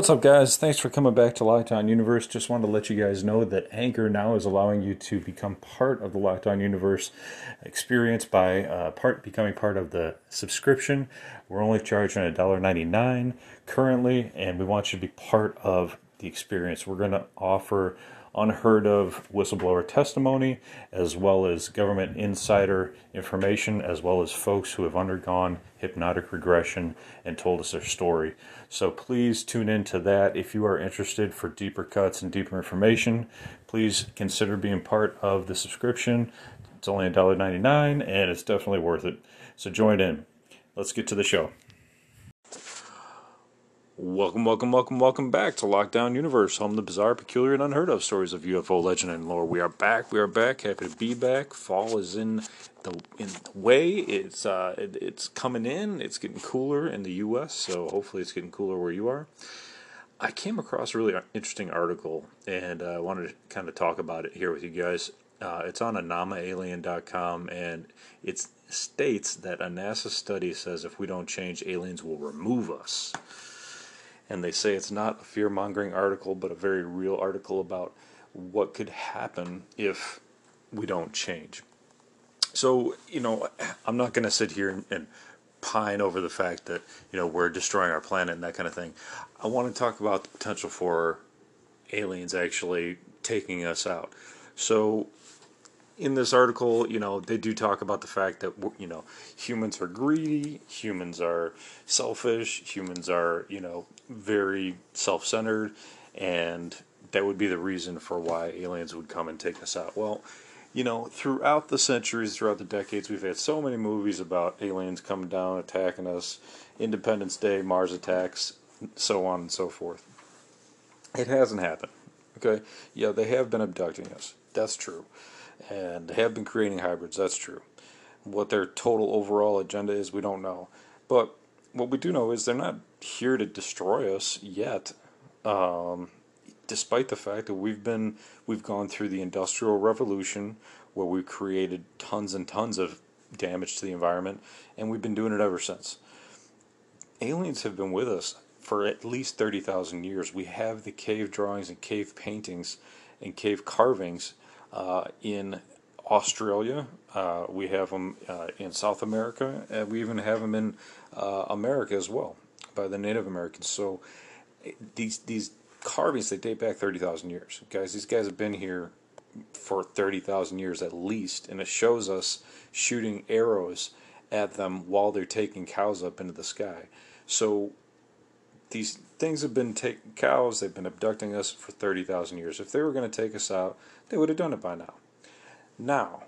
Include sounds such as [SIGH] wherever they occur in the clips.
What's up, guys? Thanks for coming back to Lockdown Universe. Just wanted to let you guys know that Anchor now is allowing you to become part of the Lockdown Universe experience by uh, part becoming part of the subscription. We're only charging $1.99 currently, and we want you to be part of the experience. We're going to offer unheard of whistleblower testimony, as well as government insider information, as well as folks who have undergone hypnotic regression and told us their story. So please tune into that if you are interested for deeper cuts and deeper information. Please consider being part of the subscription. It's only $1.99 and it's definitely worth it. So join in. Let's get to the show. Welcome, welcome, welcome, welcome back to Lockdown Universe, home of the bizarre, peculiar, and unheard of stories of UFO legend and lore. We are back. We are back. Happy to be back. Fall is in the in the way. It's uh, it, it's coming in. It's getting cooler in the U.S. So hopefully, it's getting cooler where you are. I came across a really interesting article, and I uh, wanted to kind of talk about it here with you guys. Uh, it's on anomalien.com, and it states that a NASA study says if we don't change, aliens will remove us and they say it's not a fear mongering article, but a very real article about what could happen if we don't change. So, you know, I'm not going to sit here and, and, pine over the fact that, you know, we're destroying our planet and that kind of thing. I want to talk about the potential for aliens actually taking us out. So, in this article, you know, they do talk about the fact that you know humans are greedy, humans are selfish, humans are you know very self-centered, and that would be the reason for why aliens would come and take us out. Well, you know, throughout the centuries, throughout the decades, we've had so many movies about aliens coming down, attacking us, Independence Day, Mars attacks, so on and so forth. It hasn't happened. Okay, yeah, they have been abducting us. That's true and have been creating hybrids. That's true. What their total overall agenda is, we don't know. But what we do know is they're not here to destroy us yet. Um, despite the fact that we've been we've gone through the industrial revolution where we've created tons and tons of damage to the environment and we've been doing it ever since aliens have been with us for at least 30,000 years we have the cave drawings and cave paintings and cave carvings in Australia. Uh, we have them uh, in South America, and we even have them in uh, America as well by the Native Americans. So these these carvings they date back thirty thousand years, guys. These guys have been here for thirty thousand years at least, and it shows us shooting arrows at them while they're taking cows up into the sky. So these things have been taking cows, they've been abducting us for 30,000 years. If they were going to take us out, they would have done it by now. Now,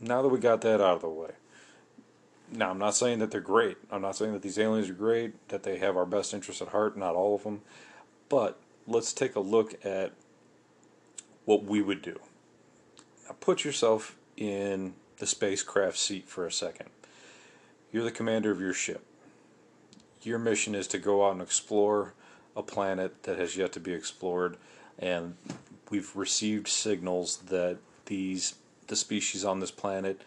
now that we got that out of the way, now I'm not saying that they're great. I'm not saying that these aliens are great, that they have our best interests at heart, not all of them. But let's take a look at what we would do. Now put yourself in the spacecraft seat for a second. You're the commander of your ship your mission is to go out and explore a planet that has yet to be explored, and we've received signals that these the species on this planet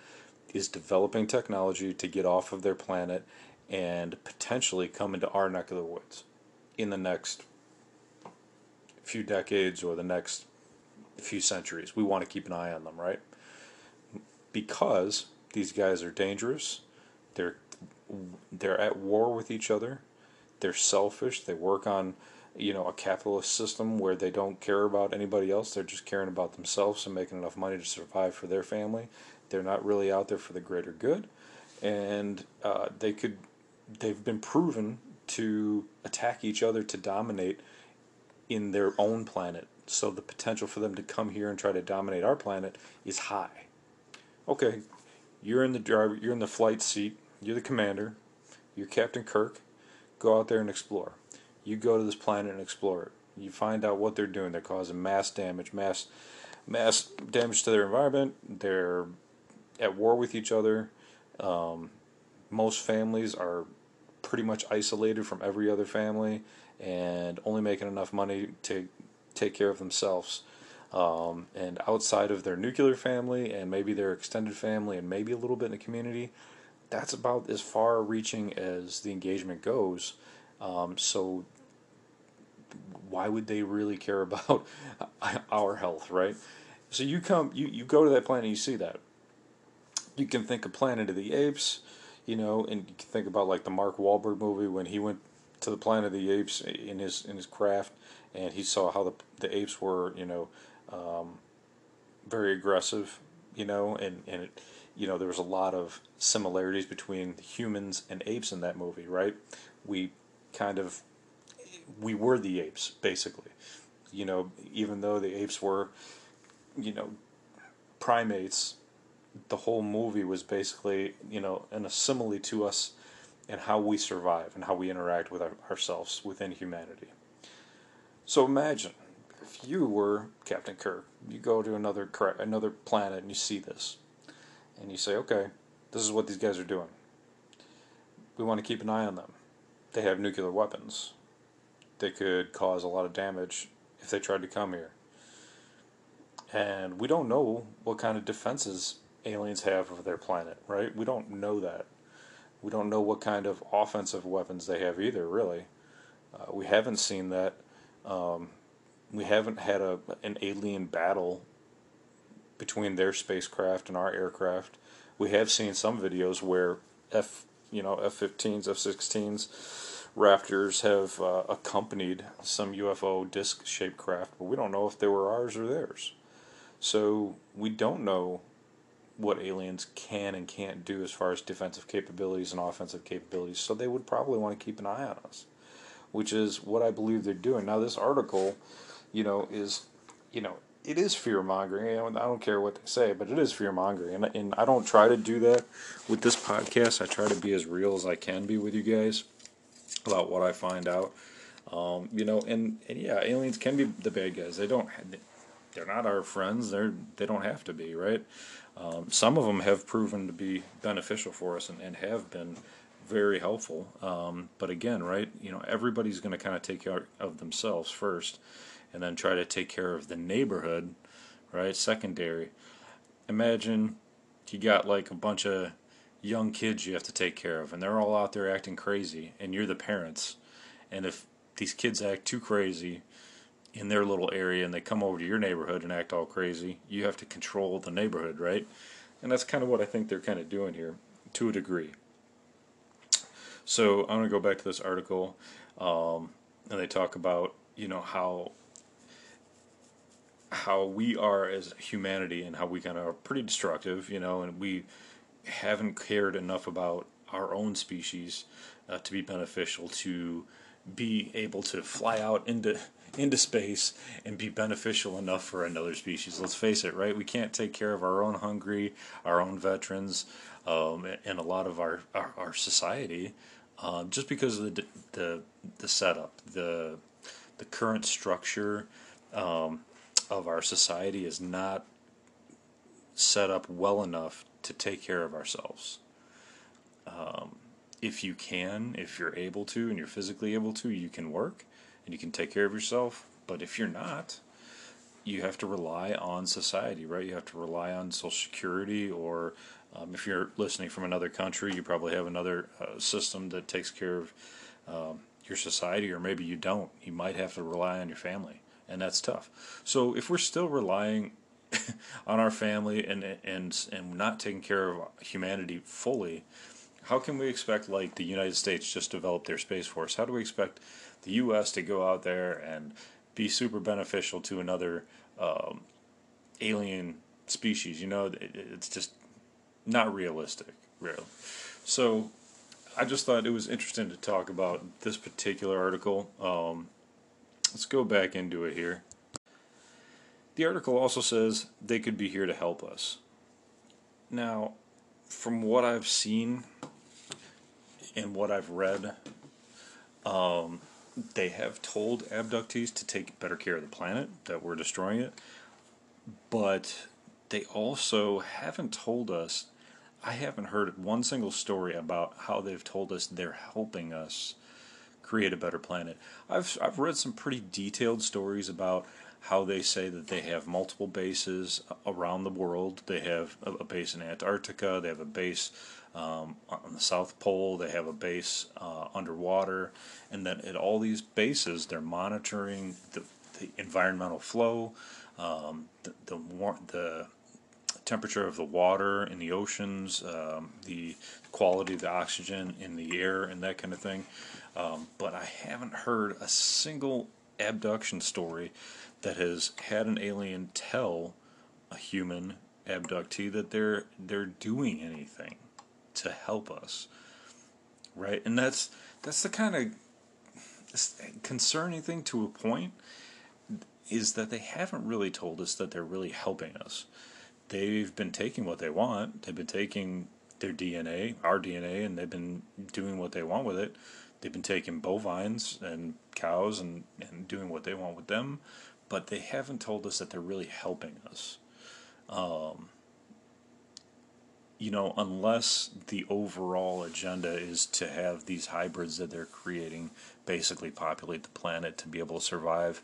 is developing technology to get off of their planet and potentially come into our neck of the woods in the next few decades or the next few centuries. We want to keep an eye on them, right? Because these guys are dangerous. They're they're at war with each other. They're selfish. They work on, you know, a capitalist system where they don't care about anybody else. They're just caring about themselves and making enough money to survive for their family. They're not really out there for the greater good, and uh, they could. They've been proven to attack each other to dominate in their own planet. So the potential for them to come here and try to dominate our planet is high. Okay, you're in the driver. You're in the flight seat you're the commander. You're Captain Kirk. Go out there and explore. You go to this planet and explore it. You find out what they're doing. They're causing mass damage, mass mass damage to their environment. They're at war with each other. Um, most families are pretty much isolated from every other family and only making enough money to take care of themselves. Um, and outside of their nuclear family and maybe their extended family and maybe a little bit in the community, that's about as far reaching as the engagement goes. Um, so why would they really care [LAUGHS] about our health, right? So you come, you, you go to that planet, and you see that. You can think of Planet of the Apes, you know, and you can think about like the Mark Wahlberg movie when he went to the Planet of the Apes in his in his craft, and he saw how the the apes were, you know, um, very aggressive, you know, and and it, you know there was a lot of similarities between humans and apes in that movie, right? We kind of we were the apes basically, you know, even though the apes were, you know, primates. The whole movie was basically, you know, an a to us and how we survive and how we interact with our, ourselves within humanity. So imagine if you were Captain Kirk, you go to another another planet and you see this, and you say, "Okay, this is what these guys are doing. We want to keep an eye on them. They have nuclear weapons. They could cause a lot of damage if they tried to come here. And we don't know what kind of defenses aliens have of their planet, right? We don't know that. We don't know what kind of offensive weapons they have either, really. Uh, we haven't seen that. Um, we haven't had a an alien battle between their spacecraft and our aircraft. We have seen some videos where F, you know, F-15s, F-16s, Raptors have uh, accompanied some UFO disc-shaped craft, but we don't know if they were ours or theirs. So we don't know what aliens can and can't do as far as defensive capabilities and offensive capabilities. So they would probably want to keep an eye on us, which is what I believe they're doing. Now, this article, you know, is, you know, it is fear mongering. I don't care what they say, but it is fear mongering, and and I don't try to do that with this podcast. I try to be as real as I can be with you guys about what I find out. Um, you know, and, and yeah, aliens can be the bad guys. They don't. They're not our friends. They're they don't have to be right. Um, some of them have proven to be beneficial for us and, and have been very helpful. Um, but again, right, you know, everybody's going to kind of take care of themselves first and then try to take care of the neighborhood, right, secondary. Imagine you got like a bunch of young kids you have to take care of and they're all out there acting crazy and you're the parents. And if these kids act too crazy, in their little area and they come over to your neighborhood and act all crazy, you have to control the neighborhood, right? And that's kind of what I think they're kind of doing here to a degree. So I'm going to go back to this article, um, and they talk about you know how how we are as humanity and how we kind of are pretty destructive, you know, and we haven't cared enough about our own species uh, to be beneficial to be able to fly out into into space and be beneficial enough for another species. Let's face it, right? We can't take care of our own hungry, our own veterans, um, and a lot of our our, our society um, just because of the the the setup, the the current structure um, of our society is not set up well enough to take care of ourselves. Um, if you can, if you're able to, and you're physically able to, you can work and you can take care of yourself. But if you're not, you have to rely on society, right? You have to rely on Social Security, or um, if you're listening from another country, you probably have another uh, system that takes care of um, your society, or maybe you don't. You might have to rely on your family, and that's tough. So if we're still relying [LAUGHS] on our family and and and not taking care of humanity fully, how can we expect like the United States just develop their space force? How do we expect the U.S. to go out there and be super beneficial to another um, alien species? You know, it's just not realistic, really. So I just thought it was interesting to talk about this particular article. Um, let's go back into it here. The article also says they could be here to help us. Now, from what I've seen and what I've read, um, they have told abductees to take better care of the planet, that we're destroying it. But they also haven't told us, I haven't heard one single story about how they've told us they're helping us create a better planet. I've, I've read some pretty detailed stories about how they say that they have multiple bases around the world. They have a, a base in Antarctica. They have a base um, on the South Pole. They have a base uh, underwater, and then at all these bases, they're monitoring the, the environmental flow, um, the the, war- the temperature of the water in the oceans, um, the quality of the oxygen in the air, and that kind of thing. Um, but I haven't heard a single abduction story that has had an alien tell a human abductee that they're they're doing anything to help us, right? And that's that's the kind of concerning thing to a point is that they haven't really told us that they're really helping us. They've been taking what they want. They've been taking their DNA, our DNA, and they've been doing what they want with it. They've been taking bovines and cows and, and doing what they want with them, but they haven't told us that they're really helping us. Um, you know, unless the overall agenda is to have these hybrids that they're creating basically populate the planet to be able to survive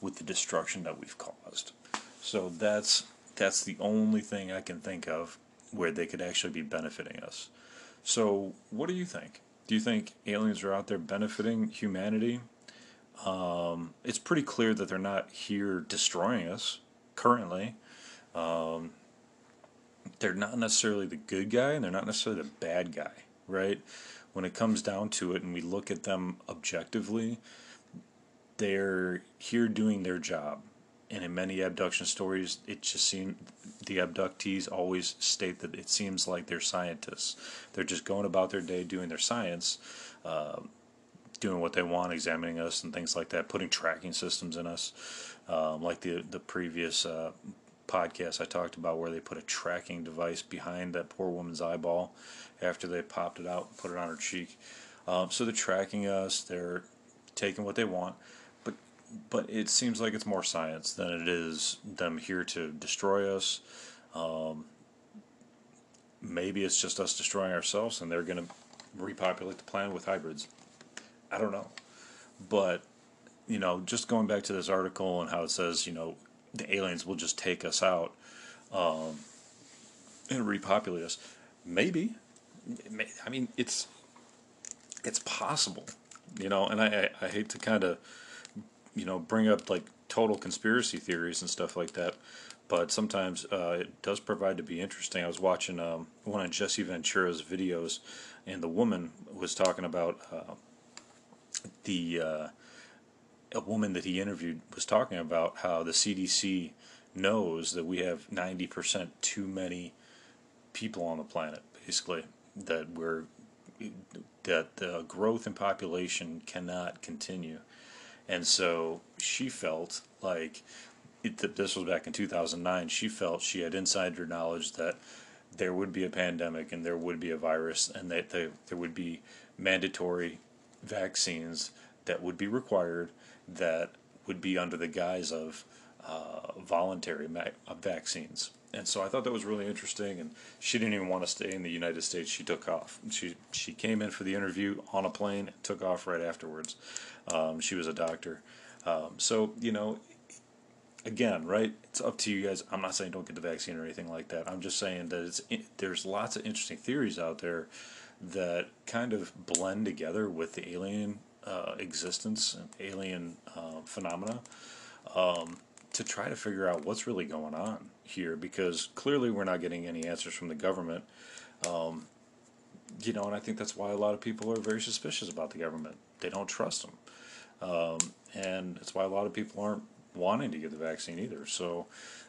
with the destruction that we've caused. So that's that's the only thing I can think of where they could actually be benefiting us. So, what do you think? Do you think aliens are out there benefiting humanity? Um, it's pretty clear that they're not here destroying us currently. Um, they're not necessarily the good guy and they're not necessarily the bad guy, right? When it comes down to it and we look at them objectively, they're here doing their job. And in many abduction stories, it just seems the abductees always state that it seems like they're scientists. They're just going about their day doing their science, uh, doing what they want, examining us and things like that, putting tracking systems in us, um, like the the previous uh, podcast I talked about where they put a tracking device behind that poor woman's eyeball after they popped it out and put it on her cheek. Um, so they're tracking us. They're taking what they want, but it seems like it's more science than it is them here to destroy us. Um, maybe it's just us destroying ourselves, and they're going to repopulate the planet with hybrids. I don't know, but you know, just going back to this article and how it says, you know, the aliens will just take us out um, and repopulate us. Maybe. I mean, it's it's possible, you know. And I I, I hate to kind of you know bring up like total conspiracy theories and stuff like that, but sometimes uh, it does provide to be interesting. I was watching um, one of Jesse Ventura's videos, and the woman was talking about uh, the uh, a woman that he interviewed was talking about how the CDC knows that we have 90% too many people on the planet, basically, that we're that the growth in population cannot continue. And so she felt like it, this was back in 2009. She felt she had insider knowledge that there would be a pandemic and there would be a virus and that there would be mandatory vaccines that would be required that would be under the guise of uh, voluntary ma- uh, vaccines. And so I thought that was really interesting. And she didn't even want to stay in the United States. She took off. She she came in for the interview on a plane and took off right afterwards. Um, she was a doctor. Um, so you know, again, right? It's up to you guys. I'm not saying don't get the vaccine or anything like that. I'm just saying that it's there's lots of interesting theories out there that kind of blend together with the alien uh, existence and alien uh, phenomena um, to try to figure out what's really going on here because clearly we're not getting any answers from the government. Um, you know, and I think that's why a lot of people are very suspicious about the government. They don't trust them. Um, and it's why a lot of people aren't wanting to get the vaccine either. So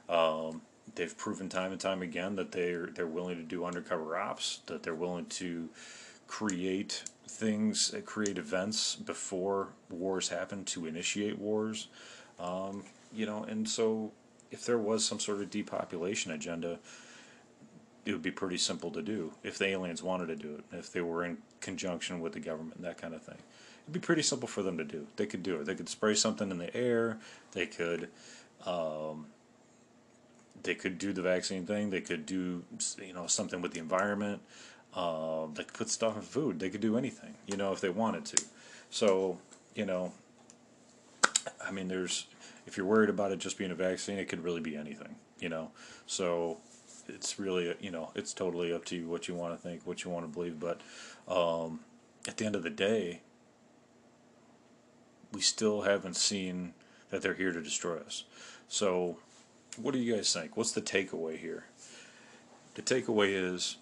um, they've proven time and time again that they're they're willing to do undercover ops, that they're willing to create things, uh, create events before wars happen to initiate wars. Um, you know, and so if there was some sort of depopulation agenda, it would be pretty simple to do if the aliens wanted to do it, if they were in conjunction with the government, that kind of thing. It'd be pretty simple for them to do. They could do it. They could spray something in the air. They could, um, they could do the vaccine thing. They could do, you know, something with the environment. Uh, they could put stuff in food. They could do anything, you know, if they wanted to. So, you know, mean, there's if you're worried about it just being a vaccine, it could really be anything, you know. So it's really, you know, it's totally up to you what you want to think, what you want to believe. But um, at the end of the day, we still haven't seen that they're here to destroy us. So, what do you guys think? What's the takeaway here? The takeaway is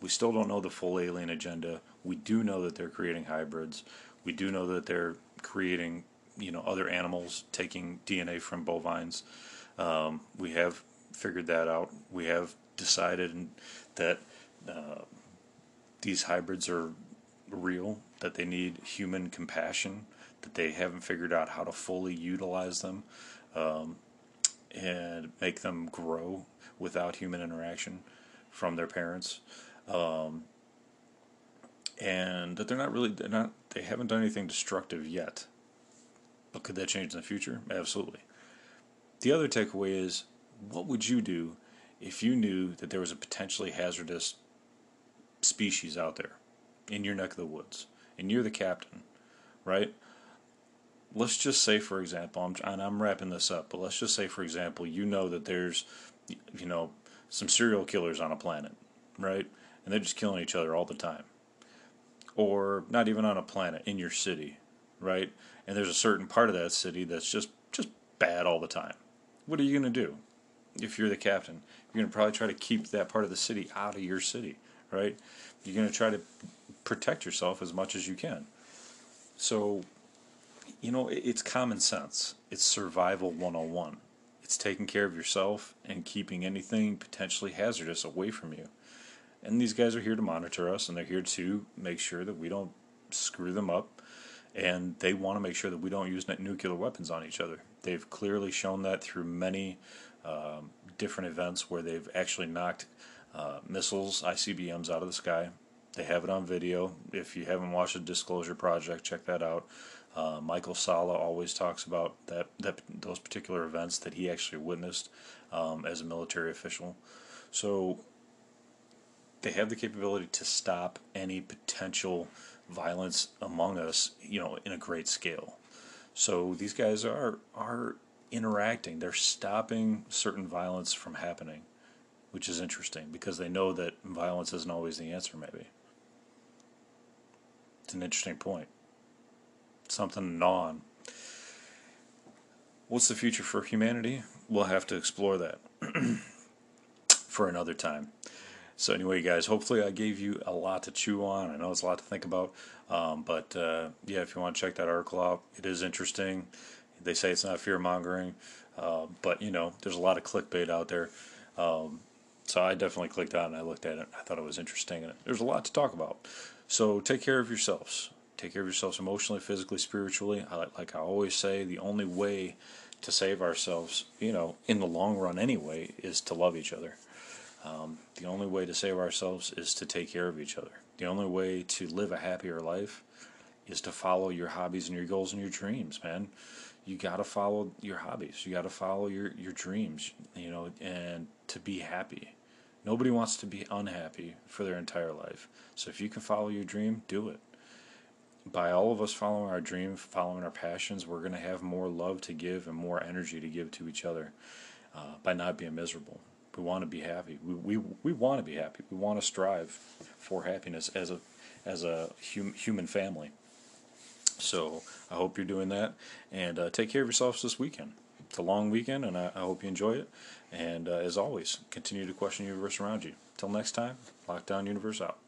we still don't know the full alien agenda. We do know that they're creating hybrids. We do know that they're creating, you know, other animals, taking DNA from bovines. Um, we have figured that out. We have decided that uh, these hybrids are real, that they need human compassion, that they haven't figured out how to fully utilize them um, and make them grow without human interaction from their parents. Um, and that they're not really they're not they haven't done anything destructive yet. But could that change in the future? Absolutely. The other takeaway is what would you do if you knew that there was a potentially hazardous species out there in your neck of the woods and you're the captain, right? Let's just say, for example, I'm, and I'm wrapping this up, but let's just say, for example, you know that there's, you know, some serial killers on a planet, right? And they're just killing each other all the time. Or not even on a planet, in your city, right? And there's a certain part of that city that's just, just bad all the time. What are you going to do? if you're the captain. You're going to probably try to keep that part of the city out of your city, right? You're going to try to protect yourself as much as you can. So, you know, it's common sense. It's survival 101. It's taking care of yourself and keeping anything potentially hazardous away from you. And these guys are here to monitor us and they're here to make sure that we don't screw them up. And they want to make sure that we don't use nuclear weapons on each other. They've clearly shown that through many um, different events where they've actually knocked uh, missiles, ICBMs out of the sky. They have it on video. If you haven't watched the Disclosure Project, check that out. Uh, Michael Salla always talks about that, that those particular events that he actually witnessed um, as a military official. So they have the capability to stop any potential violence among us, you know, in a great scale. So these guys are are interacting. They're stopping certain violence from happening, which is interesting because they know that violence isn't always the answer, maybe. It's an interesting point. Something to. What's the future for humanity? We'll have to explore that [CLEARS THROAT] for another time. So anyway, guys, hopefully I gave you a lot to chew on. I know it's a lot to think about, um, but uh, yeah, if you want to check that article out, it is interesting. They say it's not fear mongering, uh, but you know, there's a lot of clickbait out there. Um, so I definitely clicked on and I looked at it. I thought it was interesting, and there's a lot to talk about. So take care of yourselves. Take care of yourselves emotionally, physically, spiritually. I, like I always say, the only way to save ourselves, you know, in the long run anyway, is to love each other. Um, the only way to save ourselves is to take care of each other. The only way to live a happier life is to follow your hobbies and your goals and your dreams, man you got to follow your hobbies. You got to follow your, your dreams, you know, and to be happy. Nobody wants to be unhappy for their entire life. So if you can follow your dream, do it. By all of us following our dream, following our passions, we're going to have more love to give and more energy to give to each other uh, by not being miserable. We want to be happy. We, we, we want to be happy. We want to strive for happiness as a, as a hum, human family. So I hope you're doing that, and uh, take care of yourselves this weekend. It's a long weekend, and I, I hope you enjoy it. And uh, as always, continue to question the universe around you. Till next time, Lockdown Universe out.